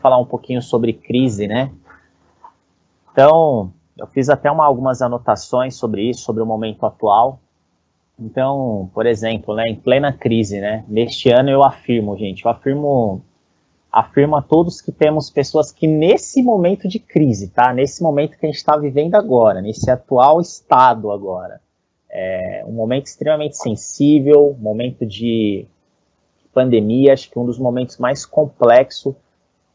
falar um pouquinho sobre crise, né? Então, eu fiz até uma, algumas anotações sobre isso, sobre o momento atual. Então, por exemplo, né, em plena crise, né? Neste ano eu afirmo, gente, eu afirmo, afirmo a todos que temos pessoas que nesse momento de crise, tá? Nesse momento que a gente está vivendo agora, nesse atual estado agora, é um momento extremamente sensível, momento de pandemia, acho que um dos momentos mais complexos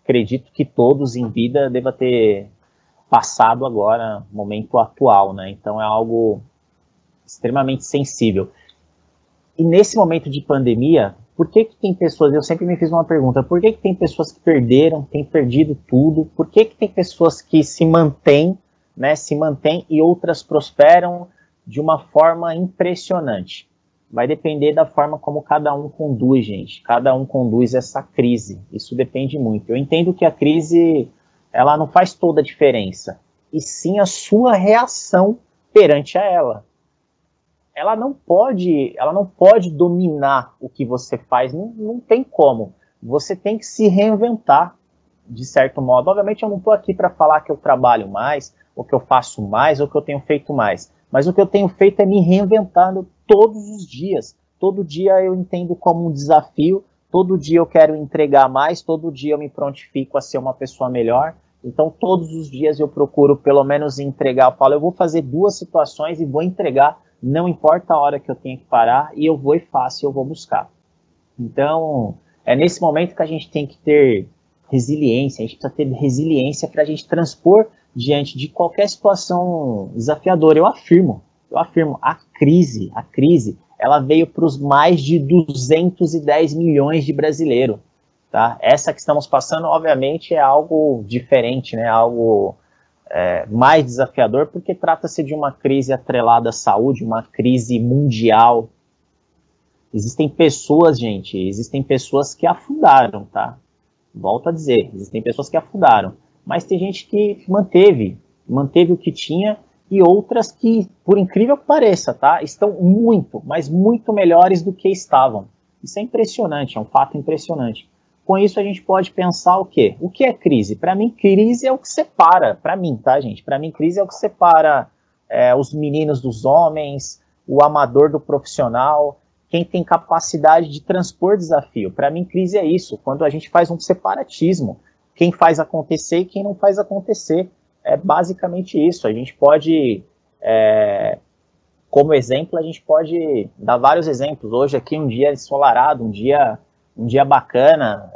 acredito que todos em vida deva ter passado agora, momento atual, né? Então é algo extremamente sensível. E nesse momento de pandemia, por que, que tem pessoas, eu sempre me fiz uma pergunta, por que, que tem pessoas que perderam, têm perdido tudo, por que, que tem pessoas que se mantêm, né, se mantêm e outras prosperam de uma forma impressionante? Vai depender da forma como cada um conduz, gente. Cada um conduz essa crise. Isso depende muito. Eu entendo que a crise ela não faz toda a diferença, e sim a sua reação perante a ela. Ela não pode, ela não pode dominar o que você faz, não, não tem como. Você tem que se reinventar de certo modo. Obviamente eu não estou aqui para falar que eu trabalho mais, ou que eu faço mais, ou que eu tenho feito mais. Mas o que eu tenho feito é me reinventando todos os dias. Todo dia eu entendo como um desafio, todo dia eu quero entregar mais, todo dia eu me prontifico a ser uma pessoa melhor. Então, todos os dias eu procuro pelo menos entregar. Eu falo, eu vou fazer duas situações e vou entregar, não importa a hora que eu tenha que parar, e eu vou e faço, eu vou buscar. Então, é nesse momento que a gente tem que ter resiliência, a gente precisa ter resiliência para a gente transpor diante de qualquer situação desafiadora. Eu afirmo, eu afirmo, a crise, a crise, ela veio para os mais de 210 milhões de brasileiros. Tá? Essa que estamos passando, obviamente, é algo diferente, né? algo é, mais desafiador, porque trata-se de uma crise atrelada à saúde, uma crise mundial. Existem pessoas, gente, existem pessoas que afundaram, tá? Volto a dizer, existem pessoas que afundaram mas tem gente que manteve, manteve o que tinha e outras que, por incrível que pareça, tá, estão muito, mas muito melhores do que estavam. Isso é impressionante, é um fato impressionante. Com isso a gente pode pensar o quê? O que é crise? Para mim, crise é o que separa, para mim, tá, gente? Para mim, crise é o que separa é, os meninos dos homens, o amador do profissional, quem tem capacidade de transpor desafio. Para mim, crise é isso, quando a gente faz um separatismo quem faz acontecer e quem não faz acontecer. É basicamente isso. A gente pode, é, como exemplo, a gente pode dar vários exemplos. Hoje aqui um dia ensolarado, um dia, um dia bacana.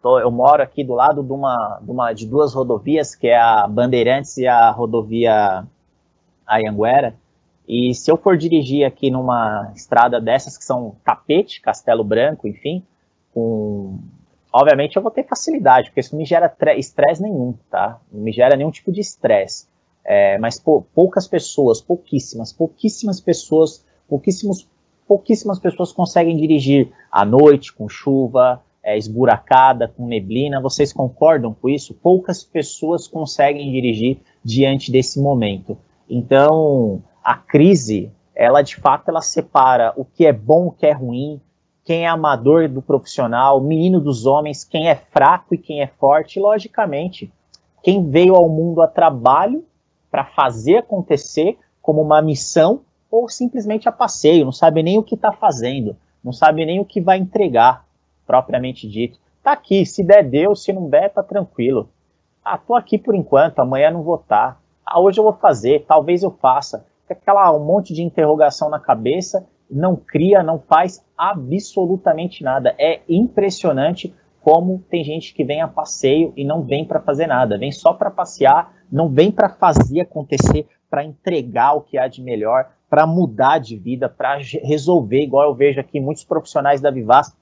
Tô, eu moro aqui do lado de uma, de uma de duas rodovias, que é a Bandeirantes e a rodovia Ayanguera. E se eu for dirigir aqui numa estrada dessas que são tapete, Castelo Branco, enfim, com obviamente eu vou ter facilidade, porque isso não me gera estresse nenhum, tá? Não me gera nenhum tipo de estresse. É, mas poucas pessoas, pouquíssimas, pouquíssimas pessoas, pouquíssimos, pouquíssimas pessoas conseguem dirigir à noite, com chuva, é, esburacada, com neblina. Vocês concordam com isso? Poucas pessoas conseguem dirigir diante desse momento. Então, a crise, ela de fato, ela separa o que é bom, o que é ruim, quem é amador do profissional, menino dos homens, quem é fraco e quem é forte, logicamente, quem veio ao mundo a trabalho para fazer acontecer como uma missão ou simplesmente a passeio, não sabe nem o que está fazendo, não sabe nem o que vai entregar, propriamente dito. Tá aqui, se der deu, se não der tá tranquilo. Ah, tô aqui por enquanto, amanhã não vou estar. Tá. Ah, hoje eu vou fazer, talvez eu faça. Aquela um monte de interrogação na cabeça não cria, não faz absolutamente nada. É impressionante como tem gente que vem a passeio e não vem para fazer nada, vem só para passear, não vem para fazer acontecer, para entregar o que há de melhor, para mudar de vida, para resolver, igual eu vejo aqui muitos profissionais da Vivaz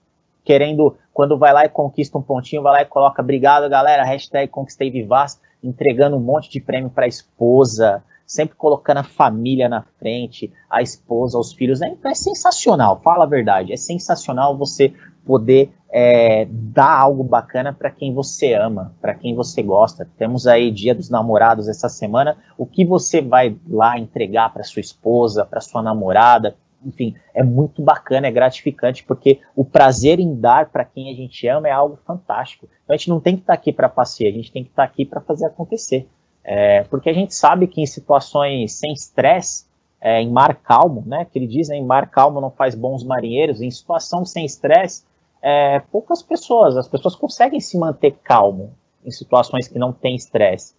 querendo, quando vai lá e conquista um pontinho, vai lá e coloca obrigado galera, hashtag conquistei Vivaz, entregando um monte de prêmio para a esposa, sempre colocando a família na frente, a esposa, os filhos. É, é sensacional, fala a verdade. É sensacional você poder é, dar algo bacana para quem você ama, para quem você gosta. Temos aí Dia dos Namorados essa semana. O que você vai lá entregar para sua esposa, para sua namorada? enfim, é muito bacana, é gratificante, porque o prazer em dar para quem a gente ama é algo fantástico. Então a gente não tem que estar tá aqui para passear, a gente tem que estar tá aqui para fazer acontecer. É, porque a gente sabe que em situações sem estresse, é, em mar calmo, né, que ele diz, né, em mar calmo não faz bons marinheiros, em situação sem estresse, é, poucas pessoas, as pessoas conseguem se manter calmo em situações que não tem estresse.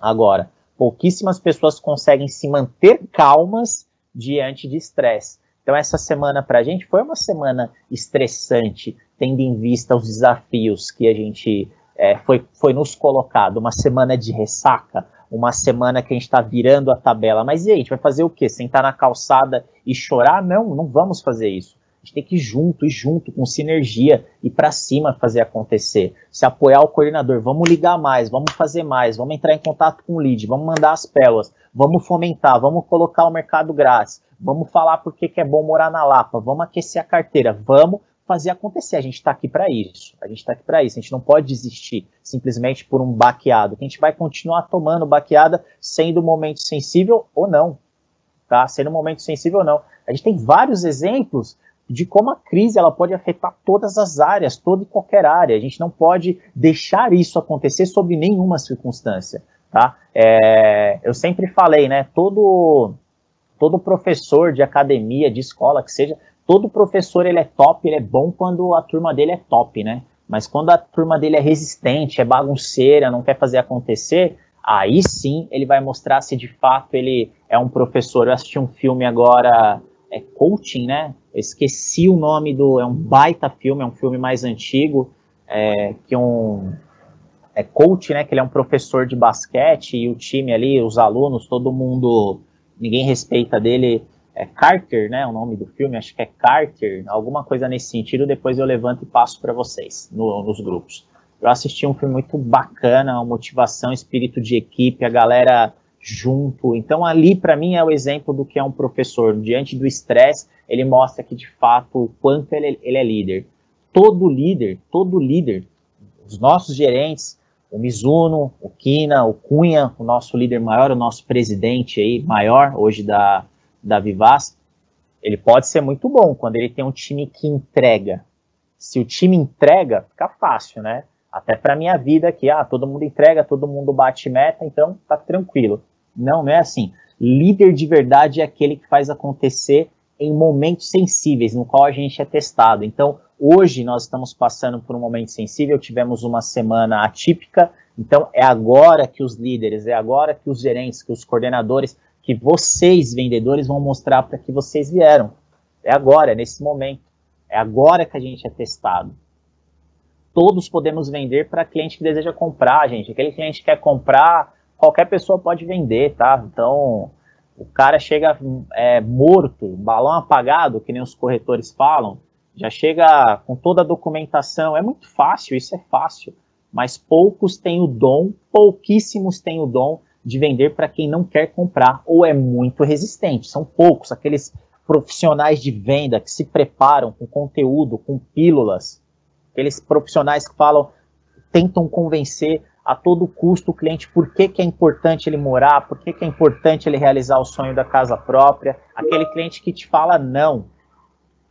Agora, pouquíssimas pessoas conseguem se manter calmas diante de estresse. Então, essa semana para a gente foi uma semana estressante, tendo em vista os desafios que a gente é, foi, foi nos colocado. Uma semana de ressaca, uma semana que a gente está virando a tabela. Mas e aí, a gente vai fazer o quê? Sentar na calçada e chorar? Não, não vamos fazer isso. A gente tem que ir junto, ir junto, com sinergia, e para cima fazer acontecer. Se apoiar o coordenador, vamos ligar mais, vamos fazer mais, vamos entrar em contato com o lead, vamos mandar as pérolas, vamos fomentar, vamos colocar o mercado grátis, vamos falar por que é bom morar na Lapa, vamos aquecer a carteira, vamos fazer acontecer. A gente está aqui para isso. A gente está aqui para isso. A gente não pode desistir simplesmente por um baqueado. A gente vai continuar tomando baqueada sendo um momento sensível ou não. Tá? Sendo um momento sensível ou não. A gente tem vários exemplos de como a crise ela pode afetar todas as áreas, toda e qualquer área. A gente não pode deixar isso acontecer sob nenhuma circunstância. Tá? É, eu sempre falei, né? Todo, todo professor de academia, de escola, que seja, todo professor ele é top, ele é bom quando a turma dele é top, né? Mas quando a turma dele é resistente, é bagunceira, não quer fazer acontecer, aí sim ele vai mostrar se de fato ele é um professor. Eu assisti um filme agora é coaching, né? Eu esqueci o nome do. É um baita filme, é um filme mais antigo, é, que um. É coach, né? Que ele é um professor de basquete e o time ali, os alunos, todo mundo. Ninguém respeita dele. É Carter, né? O nome do filme, acho que é Carter, alguma coisa nesse sentido. Depois eu levanto e passo para vocês no, nos grupos. Eu assisti um filme muito bacana, uma motivação, espírito de equipe, a galera junto. Então, ali, para mim, é o exemplo do que é um professor. Diante do estresse, ele mostra que, de fato, o quanto ele, ele é líder. Todo líder, todo líder, os nossos gerentes, o Mizuno, o Kina, o Cunha, o nosso líder maior, o nosso presidente aí, maior hoje da, da Vivaz, ele pode ser muito bom quando ele tem um time que entrega. Se o time entrega, fica fácil, né? Até para minha vida que ah, todo mundo entrega, todo mundo bate meta, então tá tranquilo. Não, não é assim. Líder de verdade é aquele que faz acontecer em momentos sensíveis, no qual a gente é testado. Então, hoje nós estamos passando por um momento sensível, tivemos uma semana atípica, então é agora que os líderes, é agora que os gerentes, que os coordenadores, que vocês, vendedores, vão mostrar para que vocês vieram. É agora, é nesse momento. É agora que a gente é testado. Todos podemos vender para cliente que deseja comprar, gente. Aquele cliente que quer comprar qualquer pessoa pode vender, tá? Então, o cara chega é, morto, balão apagado, que nem os corretores falam, já chega com toda a documentação. É muito fácil, isso é fácil. Mas poucos têm o dom, pouquíssimos têm o dom de vender para quem não quer comprar ou é muito resistente. São poucos aqueles profissionais de venda que se preparam com conteúdo, com pílulas, aqueles profissionais que falam, tentam convencer a todo custo o cliente por que, que é importante ele morar, por que, que é importante ele realizar o sonho da casa própria, aquele cliente que te fala não.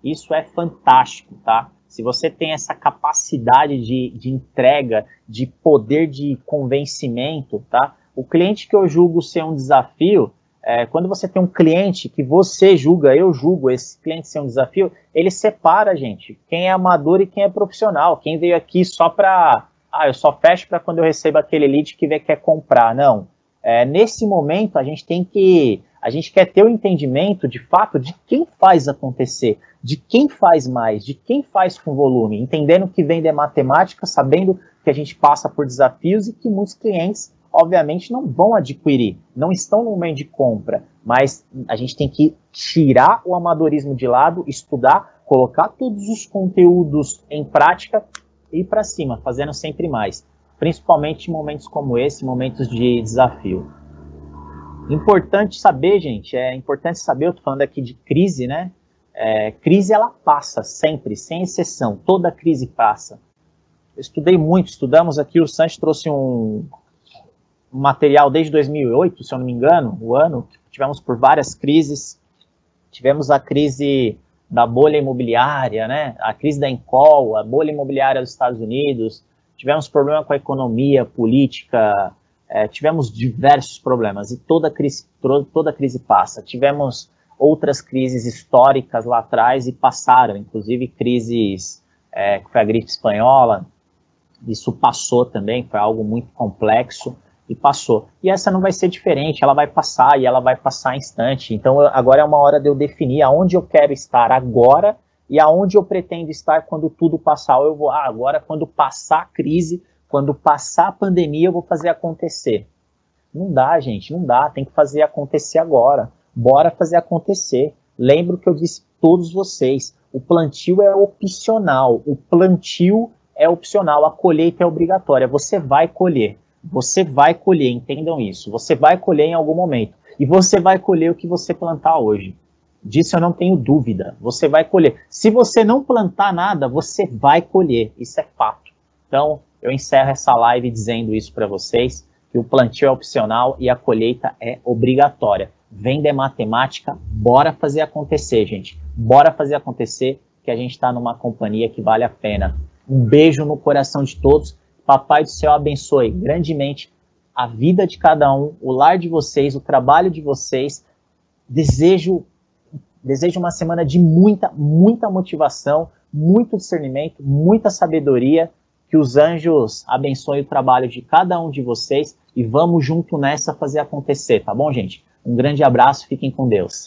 Isso é fantástico, tá? Se você tem essa capacidade de, de entrega, de poder de convencimento, tá? O cliente que eu julgo ser um desafio, é, quando você tem um cliente que você julga, eu julgo esse cliente ser um desafio, ele separa, gente, quem é amador e quem é profissional, quem veio aqui só para ah, eu só fecho para quando eu recebo aquele lead que vê que quer comprar. Não. É, nesse momento, a gente tem que. A gente quer ter o entendimento de fato de quem faz acontecer, de quem faz mais, de quem faz com volume, entendendo que vem de matemática, sabendo que a gente passa por desafios e que muitos clientes, obviamente, não vão adquirir, não estão no momento de compra, mas a gente tem que tirar o amadorismo de lado, estudar, colocar todos os conteúdos em prática ir para cima, fazendo sempre mais, principalmente em momentos como esse, momentos de desafio. Importante saber, gente, é importante saber, eu tô falando aqui de crise, né? É, crise ela passa sempre, sem exceção, toda crise passa. Eu estudei muito, estudamos aqui, o Sanches trouxe um, material desde 2008, se eu não me engano, o ano, tivemos por várias crises, tivemos a crise da bolha imobiliária, né? A crise da Encol, a bolha imobiliária dos Estados Unidos, tivemos problema com a economia, política, é, tivemos diversos problemas e toda crise, toda crise passa. Tivemos outras crises históricas lá atrás e passaram, inclusive crises é, foi a gripe espanhola, isso passou também, foi algo muito complexo e passou. E essa não vai ser diferente, ela vai passar e ela vai passar instante. Então agora é uma hora de eu definir aonde eu quero estar agora e aonde eu pretendo estar quando tudo passar. Eu vou, ah, agora quando passar a crise, quando passar a pandemia, eu vou fazer acontecer. Não dá, gente, não dá, tem que fazer acontecer agora. Bora fazer acontecer. Lembro que eu disse todos vocês, o plantio é opcional, o plantio é opcional, a colheita é obrigatória. Você vai colher. Você vai colher, entendam isso. Você vai colher em algum momento. E você vai colher o que você plantar hoje. Disso eu não tenho dúvida. Você vai colher. Se você não plantar nada, você vai colher. Isso é fato. Então, eu encerro essa live dizendo isso para vocês, que o plantio é opcional e a colheita é obrigatória. Vem de matemática, bora fazer acontecer, gente. Bora fazer acontecer, que a gente está numa companhia que vale a pena. Um beijo no coração de todos. Papai do céu abençoe grandemente a vida de cada um, o lar de vocês, o trabalho de vocês. Desejo, desejo uma semana de muita, muita motivação, muito discernimento, muita sabedoria. Que os anjos abençoem o trabalho de cada um de vocês e vamos junto nessa fazer acontecer, tá bom, gente? Um grande abraço, fiquem com Deus.